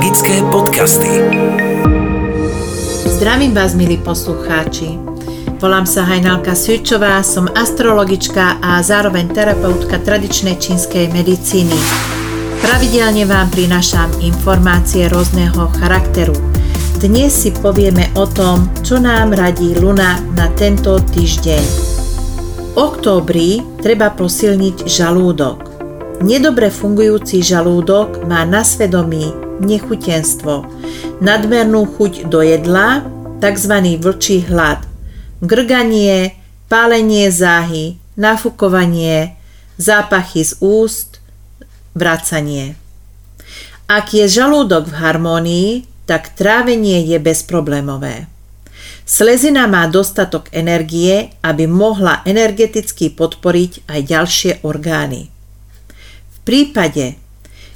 Magické podcasty. Zdravím vás, milí poslucháči. Volám sa Hajnalka Svičová, som astrologička a zároveň terapeutka tradičnej čínskej medicíny. Pravidelne vám prinášam informácie rôzneho charakteru. Dnes si povieme o tom, čo nám radí Luna na tento týždeň. V októbri treba posilniť žalúdok. Nedobre fungujúci žalúdok má na svedomí nechutenstvo, nadmernú chuť do jedla, tzv. vlčí hlad, grganie, pálenie záhy, nafukovanie, zápachy z úst, vracanie. Ak je žalúdok v harmónii, tak trávenie je bezproblémové. Slezina má dostatok energie, aby mohla energeticky podporiť aj ďalšie orgány. V prípade,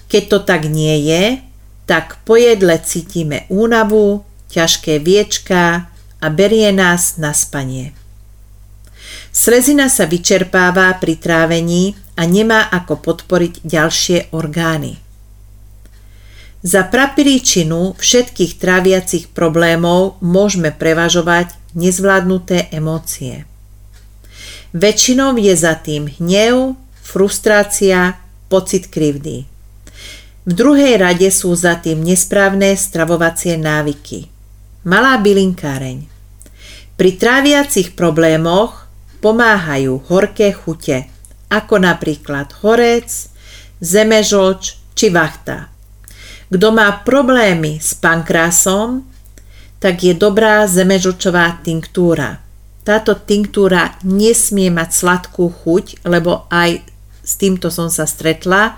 keď to tak nie je, tak po jedle cítime únavu, ťažké viečka a berie nás na spanie. Slezina sa vyčerpáva pri trávení a nemá ako podporiť ďalšie orgány. Za prapríčinu všetkých tráviacich problémov môžeme prevažovať nezvládnuté emócie. Väčšinou je za tým hnev, frustrácia, pocit krivdy. V druhej rade sú za tým nesprávne stravovacie návyky. Malá bylinkáreň. Pri tráviacich problémoch pomáhajú horké chute, ako napríklad horec, zemežoč či vachta. Kto má problémy s pankrásom, tak je dobrá zemežočová tinktúra. Táto tinktúra nesmie mať sladkú chuť, lebo aj s týmto som sa stretla,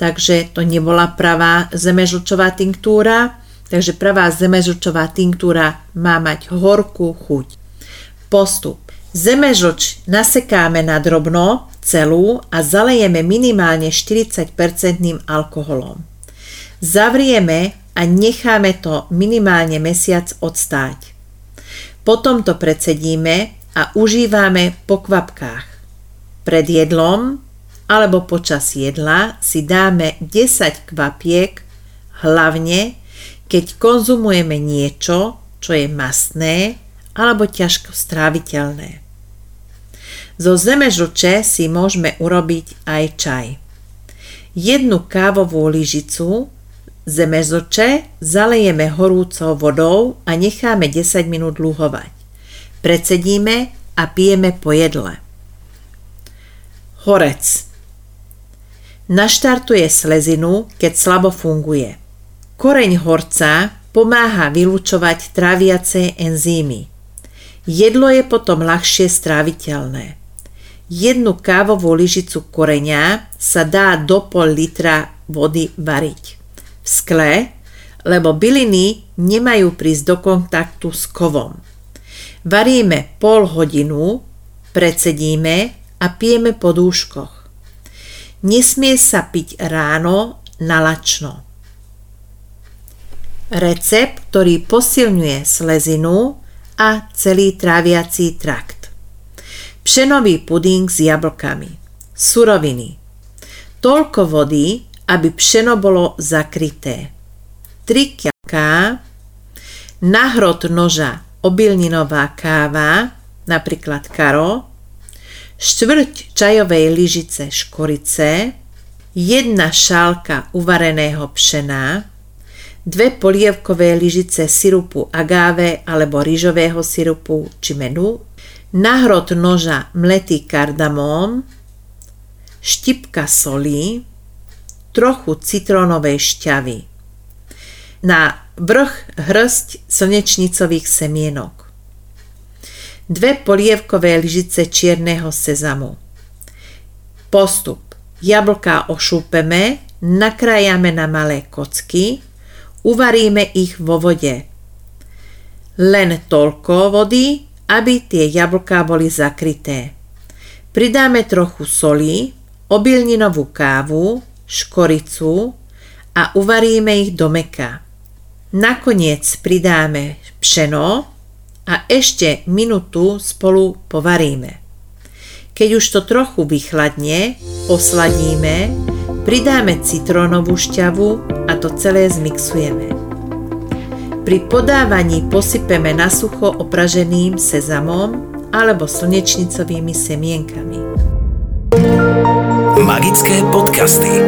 takže to nebola pravá zemežlčová tinktúra, takže pravá zemežlčová tinktúra má mať horkú chuť. Postup. Zemežlč nasekáme na drobno celú a zalejeme minimálne 40% alkoholom. Zavrieme a necháme to minimálne mesiac odstáť. Potom to predsedíme a užívame po kvapkách. Pred jedlom alebo počas jedla si dáme 10 kvapiek, hlavne keď konzumujeme niečo, čo je masné alebo ťažko stráviteľné. Zo zemežuče si môžeme urobiť aj čaj. Jednu kávovú lyžicu zemežoče zalejeme horúcou vodou a necháme 10 minút luhovať. Predsedíme a pijeme po jedle. Horec Naštartuje slezinu, keď slabo funguje. Koreň horca pomáha vylúčovať tráviace enzymy. Jedlo je potom ľahšie stráviteľné. Jednu kávovú lyžicu koreňa sa dá do pol litra vody variť. V skle, lebo byliny nemajú prísť do kontaktu s kovom. Varíme pol hodinu, predsedíme a pijeme po dúškoch. Nesmie sa piť ráno na lačno. Recept, ktorý posilňuje slezinu a celý tráviací trakt. Pšenový puding s jablkami. Suroviny. Toľko vody, aby pšeno bolo zakryté. 3 kielká, nahrot noža obilninová káva, napríklad karo, štvrť čajovej lyžice škorice, jedna šálka uvareného pšena, dve polievkové lyžice sirupu agáve alebo rýžového sirupu či menu, nahrot noža mletý kardamóm, štipka soli, trochu citrónovej šťavy. Na vrch hrsť slnečnicových semienok dve polievkové lyžice čierneho sezamu. Postup. Jablká ošúpeme, nakrájame na malé kocky, uvaríme ich vo vode. Len toľko vody, aby tie jablká boli zakryté. Pridáme trochu soli, obilninovú kávu, škoricu a uvaríme ich do meka. Nakoniec pridáme pšeno, a ešte minutu spolu povaríme. Keď už to trochu vychladne, osladíme, Pridáme citrónovú šťavu a to celé zmixujeme. Pri podávaní posypeme na sucho opraženým sezamom alebo slnečnicovými semienkami. Magické podcasty.